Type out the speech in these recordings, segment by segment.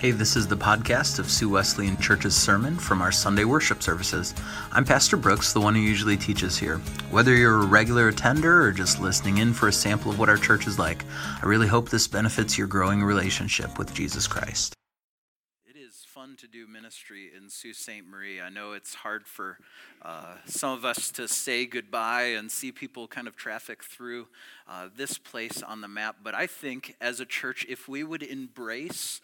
Hey, this is the podcast of Sioux Wesleyan Church's sermon from our Sunday worship services. I'm Pastor Brooks, the one who usually teaches here. Whether you're a regular attender or just listening in for a sample of what our church is like, I really hope this benefits your growing relationship with Jesus Christ. It is fun to do ministry in Sault Ste. Marie. I know it's hard for uh, some of us to say goodbye and see people kind of traffic through uh, this place on the map, but I think as a church, if we would embrace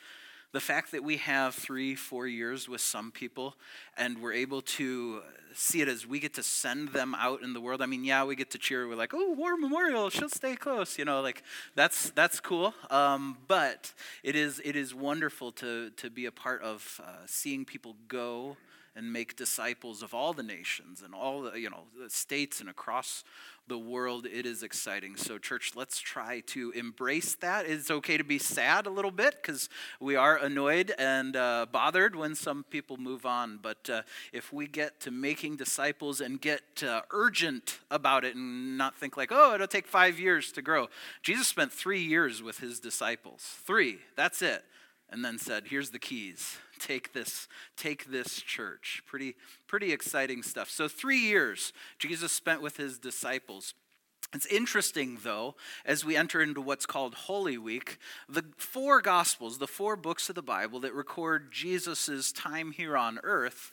the fact that we have three, four years with some people and we're able to see it as we get to send them out in the world. I mean, yeah, we get to cheer. We're like, oh, War Memorial, she'll stay close. You know, like that's that's cool. Um, but it is it is wonderful to to be a part of uh, seeing people go and make disciples of all the nations and all the you know the states and across the world it is exciting. So church let's try to embrace that. It's okay to be sad a little bit because we are annoyed and uh, bothered when some people move on. But uh, if we get to making disciples and get uh, urgent about it and not think like oh it'll take five years to grow jesus spent three years with his disciples. Three. That's it. And then said here's the keys take this take this church. Pretty pretty exciting stuff. So 3 years Jesus spent with his disciples. It's interesting, though, as we enter into what's called Holy Week, the four Gospels, the four books of the Bible that record Jesus' time here on earth,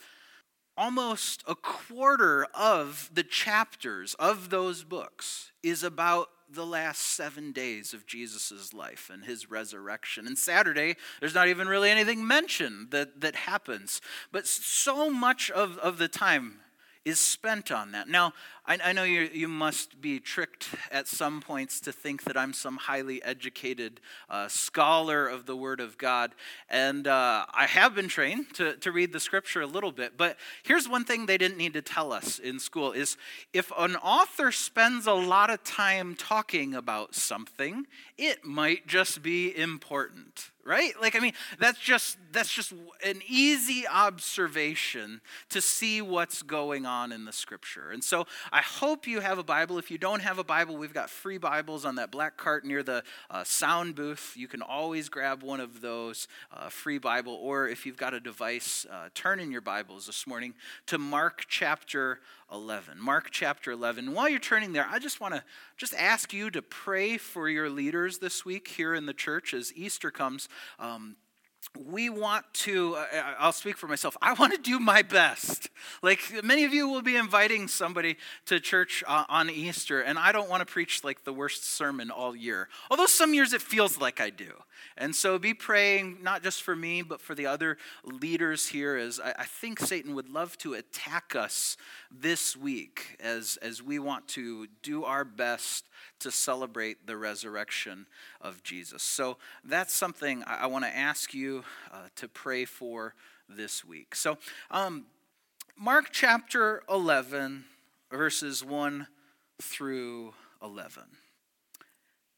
almost a quarter of the chapters of those books is about the last seven days of Jesus' life and his resurrection. And Saturday, there's not even really anything mentioned that, that happens. But so much of, of the time is spent on that. Now, I, I know you, you must be tricked at some points to think that I'm some highly educated uh, scholar of the Word of God. And uh, I have been trained to, to read the Scripture a little bit. But here's one thing they didn't need to tell us in school is if an author spends a lot of time talking about something, it might just be important right like i mean that's just that's just an easy observation to see what's going on in the scripture and so I hope you have a Bible. If you don't have a Bible, we've got free Bibles on that black cart near the uh, sound booth. You can always grab one of those uh, free Bible, or if you've got a device, uh, turn in your Bibles this morning to Mark chapter 11. Mark chapter 11. While you're turning there, I just want to just ask you to pray for your leaders this week here in the church as Easter comes. Um, we want to uh, uh, i'll speak for myself i want to do my best. Like many of you will be inviting somebody to church uh, on easter and i don't want to preach like the worst sermon all year. Although some years it feels like i do. And so be praying not just for me but for the other leaders here as i, I think satan would love to attack us this week as as we want to do our best to celebrate the resurrection of Jesus. So that's something I, I want to ask you uh, to pray for this week. So, um, Mark chapter 11, verses 1 through 11.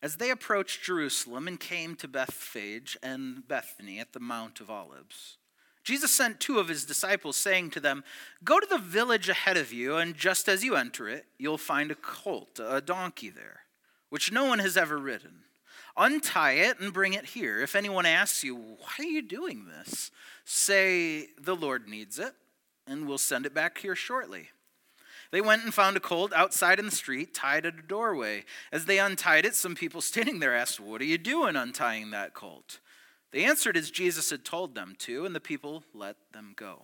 As they approached Jerusalem and came to Bethphage and Bethany at the Mount of Olives, Jesus sent two of his disciples, saying to them, Go to the village ahead of you, and just as you enter it, you'll find a colt, a donkey there which no one has ever ridden. Untie it and bring it here. If anyone asks you, Why are you doing this? say, The Lord needs it, and we'll send it back here shortly. They went and found a colt outside in the street, tied at a doorway. As they untied it, some people standing there asked, What are you doing untying that colt? They answered as Jesus had told them to, and the people let them go.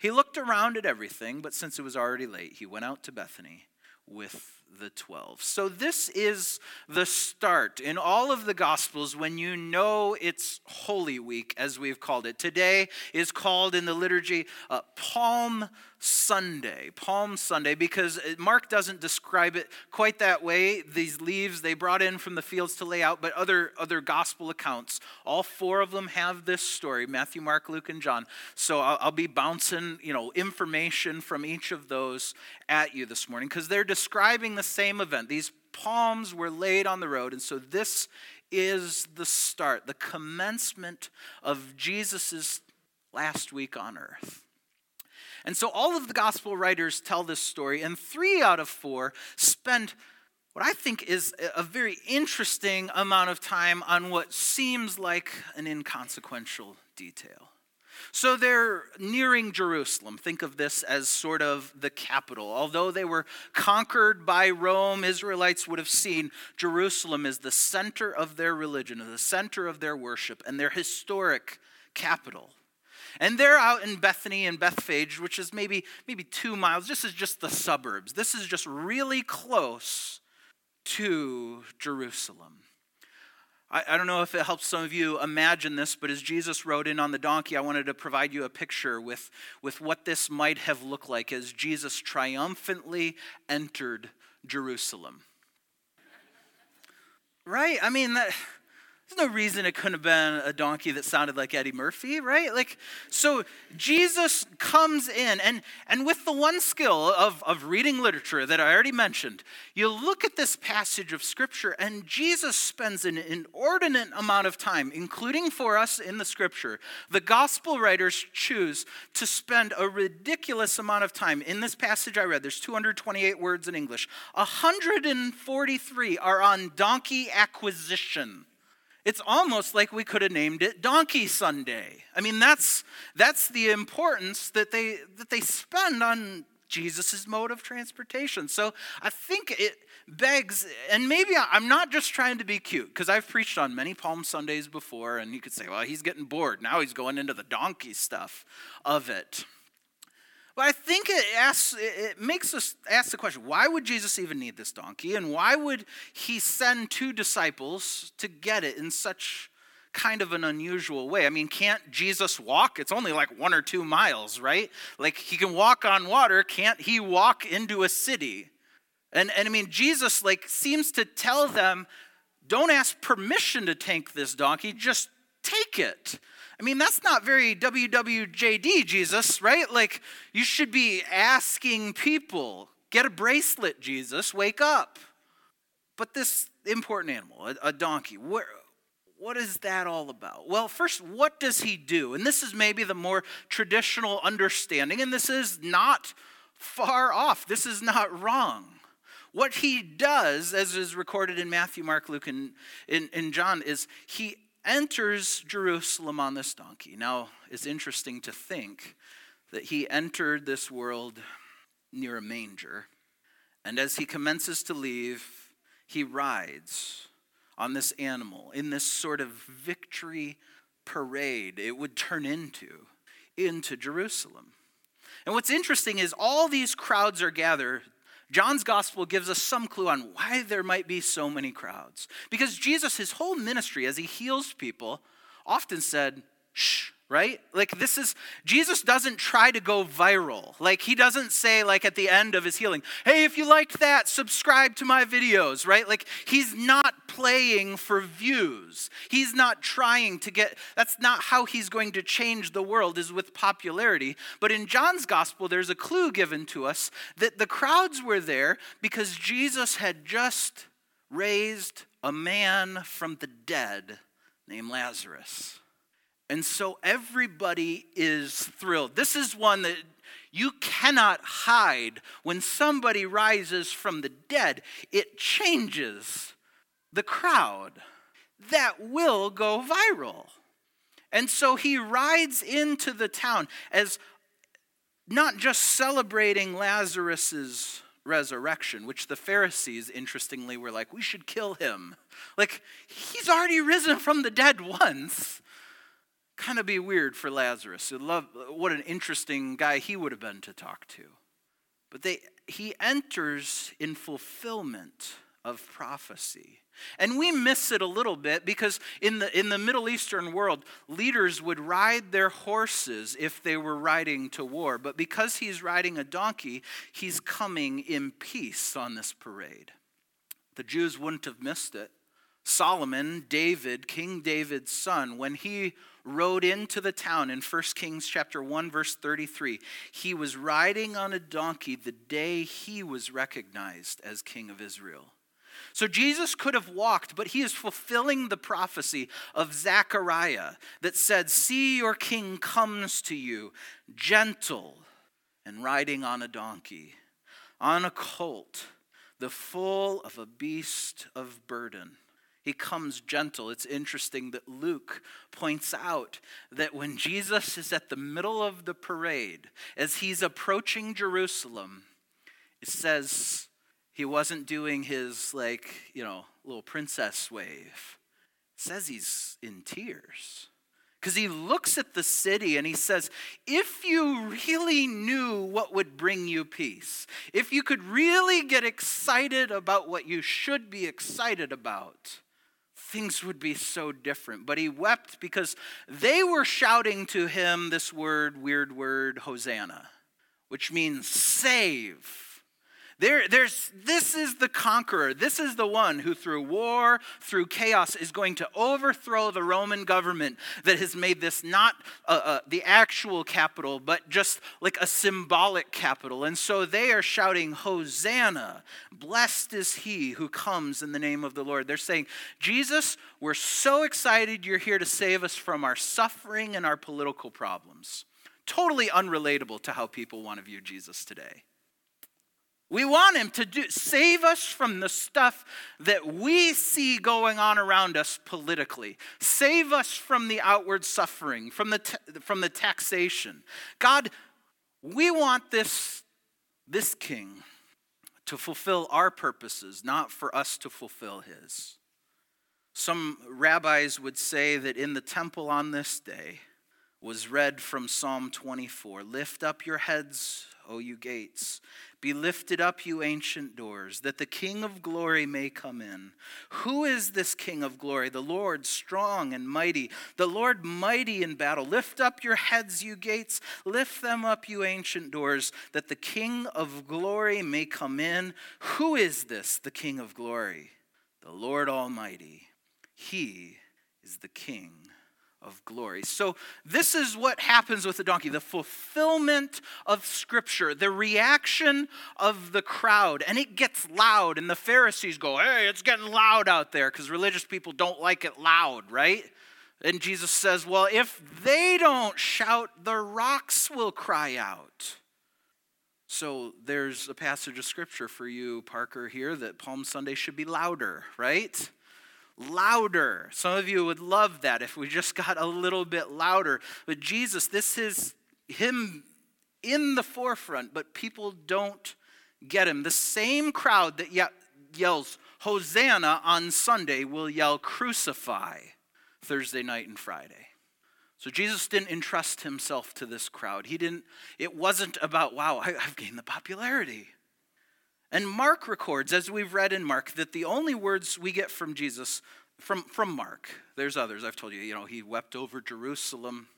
He looked around at everything, but since it was already late, he went out to Bethany with the 12. So, this is the start in all of the Gospels when you know it's Holy Week, as we've called it. Today is called in the liturgy uh, Palm Sunday. Palm Sunday, because Mark doesn't describe it quite that way. These leaves they brought in from the fields to lay out, but other, other Gospel accounts, all four of them have this story Matthew, Mark, Luke, and John. So, I'll, I'll be bouncing you know, information from each of those at you this morning because they're describing the same event. These palms were laid on the road, and so this is the start, the commencement of Jesus' last week on earth. And so all of the gospel writers tell this story, and three out of four spend what I think is a very interesting amount of time on what seems like an inconsequential detail. So they're nearing Jerusalem. Think of this as sort of the capital. Although they were conquered by Rome, Israelites would have seen Jerusalem as the center of their religion, as the center of their worship, and their historic capital. And they're out in Bethany and Bethphage, which is maybe, maybe two miles. This is just the suburbs. This is just really close to Jerusalem. I, I don't know if it helps some of you imagine this, but as Jesus rode in on the donkey, I wanted to provide you a picture with, with what this might have looked like as Jesus triumphantly entered Jerusalem. Right? I mean, that there's no reason it couldn't have been a donkey that sounded like Eddie Murphy, right? Like, so Jesus comes in, and, and with the one skill of, of reading literature that I already mentioned, you look at this passage of Scripture, and Jesus spends an inordinate amount of time, including for us in the Scripture. The gospel writers choose to spend a ridiculous amount of time. In this passage I read, there's 228 words in English, 143 are on donkey acquisition. It's almost like we could have named it Donkey Sunday. I mean, that's, that's the importance that they, that they spend on Jesus' mode of transportation. So I think it begs, and maybe I'm not just trying to be cute, because I've preached on many Palm Sundays before, and you could say, well, he's getting bored. Now he's going into the donkey stuff of it. But I think it asks, it makes us ask the question why would Jesus even need this donkey? And why would he send two disciples to get it in such kind of an unusual way? I mean, can't Jesus walk? It's only like one or two miles, right? Like he can walk on water. Can't he walk into a city? And, and I mean, Jesus like seems to tell them, don't ask permission to take this donkey, just take it. I mean, that's not very WWJD, Jesus, right? Like, you should be asking people, get a bracelet, Jesus, wake up. But this important animal, a, donkey, where, what is that all about? Well, first, what does he do? And this is maybe the more traditional understanding, and this is not far off. This is not wrong. What he does, as is recorded in Matthew, Mark, Luke, and in, in John, is he enters Jerusalem on this donkey. Now, it's interesting to think that he entered this world near a manger, and as he commences to leave, he rides on this animal in this sort of victory parade it would turn into into Jerusalem. And what's interesting is all these crowds are gathered John's gospel gives us some clue on why there might be so many crowds. Because Jesus, his whole ministry as he heals people, often said, shh, right? Like this is Jesus doesn't try to go viral. Like he doesn't say like at the end of his healing, "Hey, if you liked that, subscribe to my videos," right? Like he's not playing for views. He's not trying to get That's not how he's going to change the world is with popularity. But in John's gospel there's a clue given to us that the crowds were there because Jesus had just raised a man from the dead named Lazarus. And so everybody is thrilled. This is one that you cannot hide. When somebody rises from the dead, it changes the crowd. That will go viral. And so he rides into the town as not just celebrating Lazarus's resurrection, which the Pharisees, interestingly, were like, we should kill him. Like, he's already risen from the dead once kind of be weird for Lazarus. Love, what an interesting guy he would have been to talk to. but they, he enters in fulfillment of prophecy. And we miss it a little bit because in the, in the Middle Eastern world, leaders would ride their horses if they were riding to war. But because he's riding a donkey, he's coming in peace on this parade. The Jews wouldn't have missed it. Solomon, David, King David's son, when he rode into the town in 1 Kings chapter 1 verse 33, he was riding on a donkey the day he was recognized as king of Israel. So Jesus could have walked, but he is fulfilling the prophecy of Zechariah that said, See, your king comes to you, gentle and riding on a donkey, on a colt, the foal of a beast of burden. He comes gentle. It's interesting that Luke points out that when Jesus is at the middle of the parade, as he's approaching Jerusalem, it says he wasn't doing his, like, you know, little princess wave. It says he's in tears. Because he looks at the city and he says, if you really knew what would bring you peace, if you could really get excited about what you should be excited about, things would be so different. But he wept because they were shouting to him this word, weird word, Hosanna, which means save there, there's, this is the conqueror. This is the one who, through war, through chaos, is going to overthrow the Roman government that has made this not uh, uh, the actual capital, but just like a symbolic capital. And so they are shouting, Hosanna! Blessed is he who comes in the name of the Lord. They're saying, Jesus, we're so excited you're here to save us from our suffering and our political problems. Totally unrelatable to how people want to view Jesus today. We want him to do, save us from the stuff that we see going on around us politically. Save us from the outward suffering, from the, from the taxation. God, we want this, this king to fulfill our purposes, not for us to fulfill his. Some rabbis would say that in the temple on this day was read from Psalm 24 Lift up your heads, O you gates. Be lifted up, you ancient doors, that the King of glory may come in. Who is this King of glory? The Lord strong and mighty, the Lord mighty in battle. Lift up your heads, you gates. Lift them up, you ancient doors, that the King of glory may come in. Who is this, the King of glory? The Lord Almighty. He is the King of glory. So, this is what happens with the donkey the fulfillment of Scripture, the reaction of the crowd. And it gets loud, and the Pharisees go, Hey, it's getting loud out there because religious people don't like it loud, right? And Jesus says, Well, if they don't shout, the rocks will cry out. So, there's a passage of Scripture for you, Parker, here that Palm Sunday should be louder, right? Louder. Some of you would love that if we just got a little bit louder. But Jesus, this is Him in the forefront, but people don't get Him. The same crowd that ye- yells, Hosanna on Sunday will yell, Crucify Thursday night and Friday. So Jesus didn't entrust himself to this crowd. He didn't, it wasn't about, wow, I, have gained the popularity. And Mark records, as we've read in Mark, that the only words we get from Jesus, from, from Mark, there's others, I've told you, you know, he wept over Jerusalem.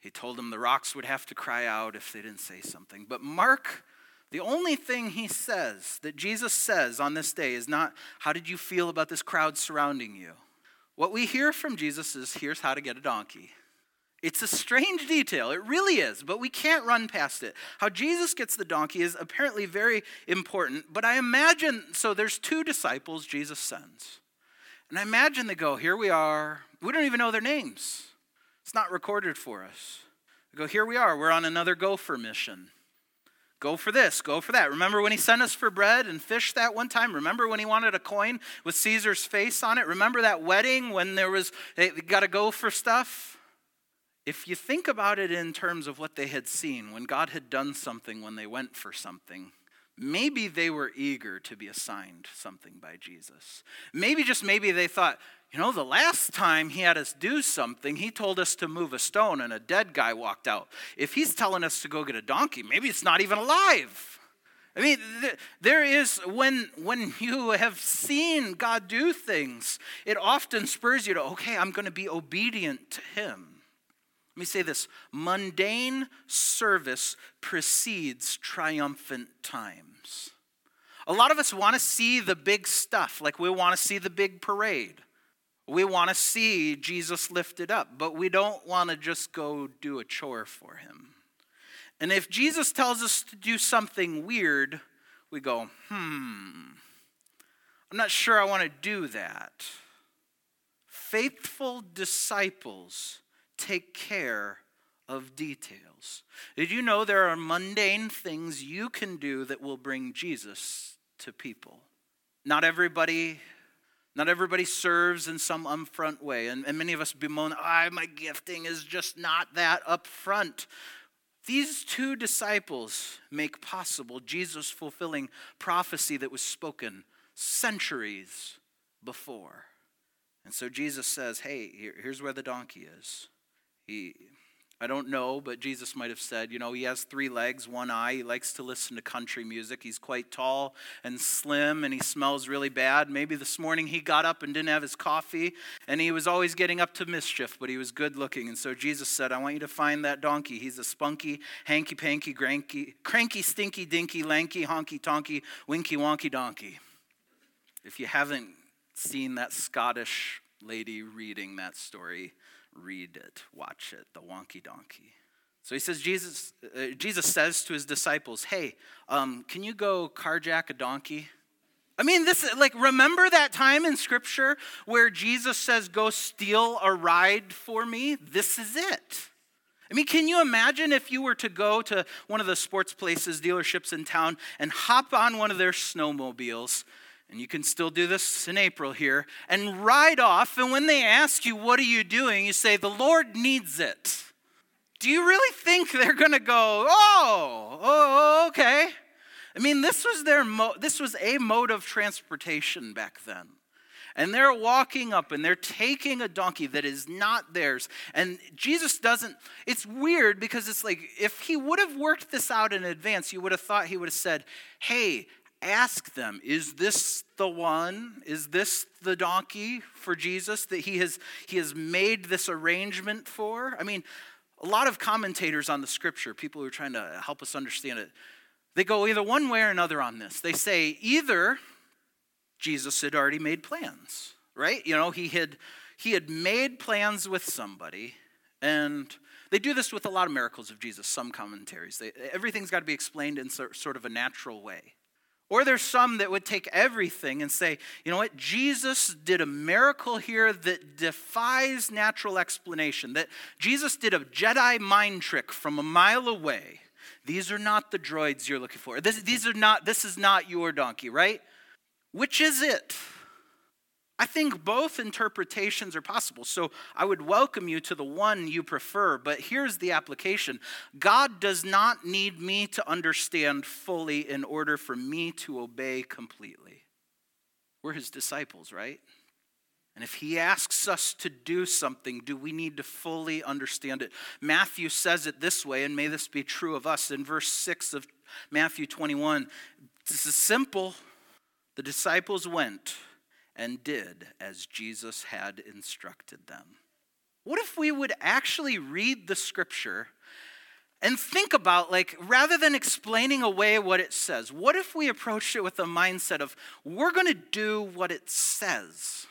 He told them the rocks would have to cry out if they didn't say something. But Mark, the only thing he says that Jesus says on this day is not, How did you feel about this crowd surrounding you? What we hear from Jesus is, Here's how to get a donkey. It's a strange detail. It really is, but we can't run past it. How Jesus gets the donkey is apparently very important, but I imagine so there's two disciples Jesus sends. And I imagine they go, Here we are. We don't even know their names, it's not recorded for us. They go, Here we are. We're on another gopher mission. Go for this, go for that. Remember when he sent us for bread and fish that one time? Remember when he wanted a coin with Caesar's face on it? Remember that wedding when there was, they got to go for stuff? If you think about it in terms of what they had seen, when God had done something, when they went for something, maybe they were eager to be assigned something by Jesus. Maybe, just maybe, they thought, you know, the last time he had us do something, he told us to move a stone and a dead guy walked out. If he's telling us to go get a donkey, maybe it's not even alive. I mean, there is, when, when you have seen God do things, it often spurs you to, okay, I'm going to be obedient to Him. Let me say this mundane service precedes triumphant times. A lot of us want to see the big stuff, like we want to see the big parade. We want to see Jesus lifted up, but we don't want to just go do a chore for him. And if Jesus tells us to do something weird, we go, hmm, I'm not sure I want to do that. Faithful disciples take care of details. Did you know there are mundane things you can do that will bring Jesus to people? Not everybody not everybody serves in some upfront way. And, and many of us bemoan, ah, my gifting is just not that upfront. These two disciples make possible Jesus fulfilling prophecy that was spoken centuries before. And so Jesus says, Hey, here, here's where the donkey is. He, I don't know, but Jesus might have said, you know, he has three legs, one eye. He likes to listen to country music. He's quite tall and slim, and he smells really bad. Maybe this morning he got up and didn't have his coffee, and he was always getting up to mischief, but he was good looking. And so Jesus said, I want you to find that donkey. He's a spunky, hanky panky, cranky, cranky, stinky, dinky, lanky, honky tonky, winky wonky donkey. If you haven't seen that Scottish lady reading that story, read it, watch it, the wonky donkey. So he says, Jesus, uh, Jesus says to his disciples, Hey, um, can you go carjack a donkey? I mean, this, is like, remember that time in Scripture where Jesus says, Go steal a ride for me? This is it. I mean, can you imagine if you were to go to one of the sports places, dealerships in town, and hop on one of their snowmobiles and you can still do this in April here, and ride off. And when they ask you, What are you doing? you say, The Lord needs it. Do you really think they're going to go, Oh, oh, okay? I mean, this was, their mo- this was a mode of transportation back then. And they're walking up and they're taking a donkey that is not theirs. And Jesus doesn't, it's weird because it's like if he would have worked this out in advance, you would have thought he would have said, Hey, ask them, is this the one? Is this the donkey for Jesus that he has, he has made this arrangement for? I mean, a lot of commentators on the scripture, people who are trying to help us understand it, they go either one way or another on this. They say either Jesus had already made plans, right? You know, he had he had made plans with somebody and they do this with a lot of miracles of Jesus, some commentaries. They, everything's got to be explained in sort of a natural way. Or there's some that would take everything and say, you know what, Jesus did a miracle here that defies natural explanation, that Jesus did a Jedi mind trick from a mile away. These are not the droids you're looking for. This, these are not, this is not your donkey, right? Which is it? I think both interpretations are possible. So I would welcome you to the one you prefer, but here's the application God does not need me to understand fully in order for me to obey completely. We're his disciples, right? And if he asks us to do something, do we need to fully understand it? Matthew says it this way, and may this be true of us. In verse 6 of Matthew 21, this is simple. The disciples went and did as Jesus had instructed them. What if we would actually read the scripture and think about, like, rather than explaining away what it says, what if we approached it with a mindset of, we're going to do what it says?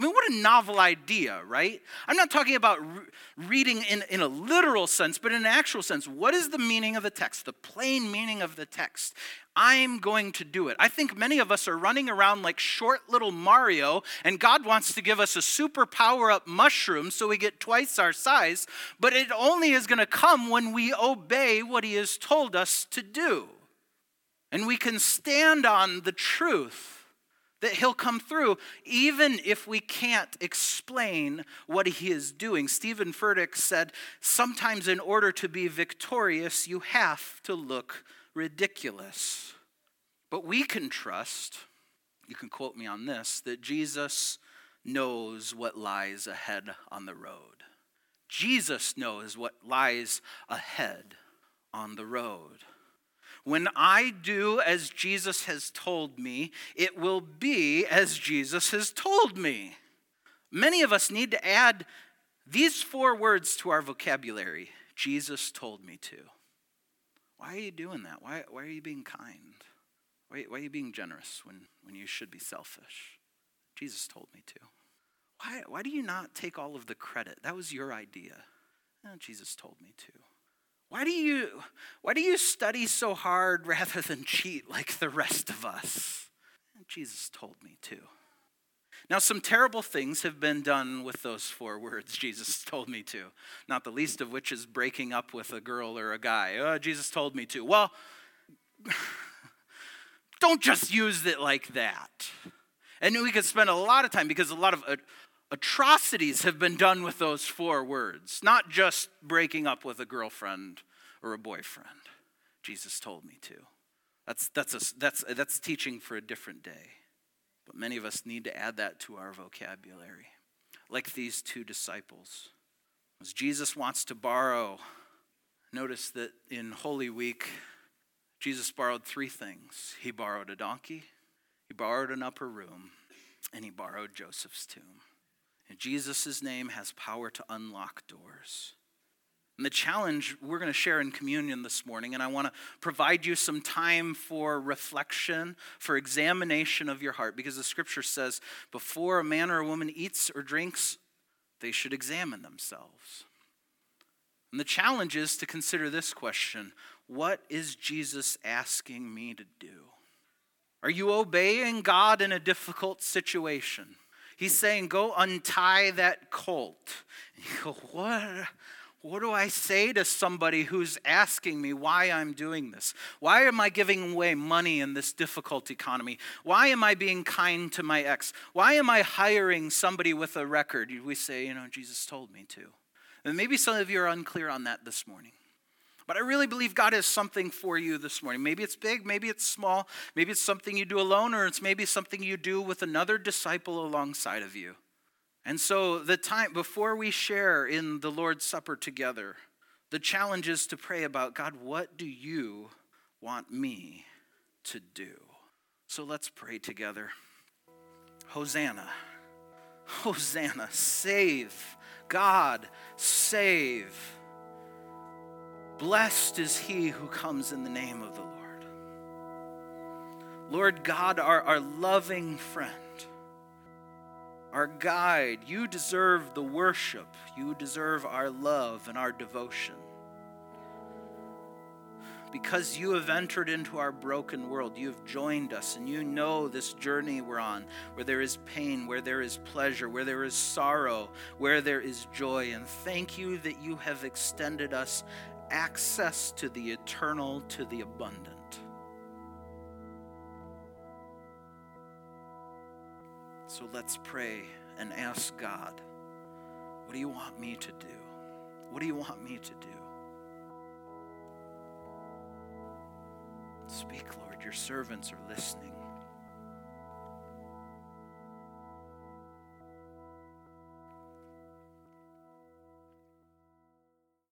I mean, what a novel idea, right? I'm not talking about re- reading in, in a literal sense, but in an actual sense. What is the meaning of the text, the plain meaning of the text? I'm going to do it. I think many of us are running around like short little Mario, and God wants to give us a super power up mushroom so we get twice our size, but it only is going to come when we obey what He has told us to do. And we can stand on the truth that he'll come through even if we can't explain what he is doing. Steven Furtick said, Sometimes, in order to be victorious, you have to look ridiculous. But we can trust, you can quote me on this, that Jesus knows what lies ahead on the road. Jesus knows what lies ahead on the road. When I do as Jesus has told me, it will be as Jesus has told me. Many of us need to add these four words to our vocabulary Jesus told me to. Why are you doing that? Why, why are you being kind? Why, why are you being generous when, when you should be selfish? Jesus told me to. Why, why do you not take all of the credit? That was your idea. Oh, Jesus told me to. Why do you why do you study so hard rather than cheat like the rest of us? Jesus told me to. Now, some terrible things have been done with those four words Jesus told me to, not the least of which is breaking up with a girl or a guy. Oh, Jesus told me to. Well, don't just use it like that. And we could spend a lot of time because a lot of atrocities have been done with those four words, not just breaking up with a girlfriend or a boyfriend. Jesus told me to. That's, that's, a, that's, that's teaching for a different day. But many of us need to add that to our vocabulary, like these two disciples. As Jesus wants to borrow, notice that in Holy Week, Jesus borrowed three things he borrowed a donkey, he borrowed an upper room, and he borrowed Joseph's tomb. Jesus' name has power to unlock doors. And the challenge we're going to share in communion this morning, and I want to provide you some time for reflection, for examination of your heart, because the scripture says before a man or a woman eats or drinks, they should examine themselves. And the challenge is to consider this question What is Jesus asking me to do? Are you obeying God in a difficult situation? He's saying, Go untie that colt. Go, What? What do I say to somebody who's asking me why I'm doing this? Why am I giving away money in this difficult economy? Why am I being kind to my ex? Why am I hiring somebody with a record? We say, you know, Jesus told me to. And maybe some of you are unclear on that this morning. But I really believe God has something for you this morning. Maybe it's big, maybe it's small, maybe it's something you do alone, or it's maybe something you do with another disciple alongside of you. And so, the time before we share in the Lord's Supper together, the challenge is to pray about God, what do you want me to do? So let's pray together. Hosanna. Hosanna. Save. God, save. Blessed is he who comes in the name of the Lord. Lord God, our, our loving friend our guide. You deserve the worship. You deserve our love and our devotion. Because you have entered into our broken world, you have joined us, and you know this journey we're on, where there is pain, where there is pleasure, where there is sorrow, where there is joy. And thank you that you have extended us access to the eternal, to the abundant. So let's pray and ask God, what do you want me to do? What do you want me to do? Speak, Lord. Your servants are listening.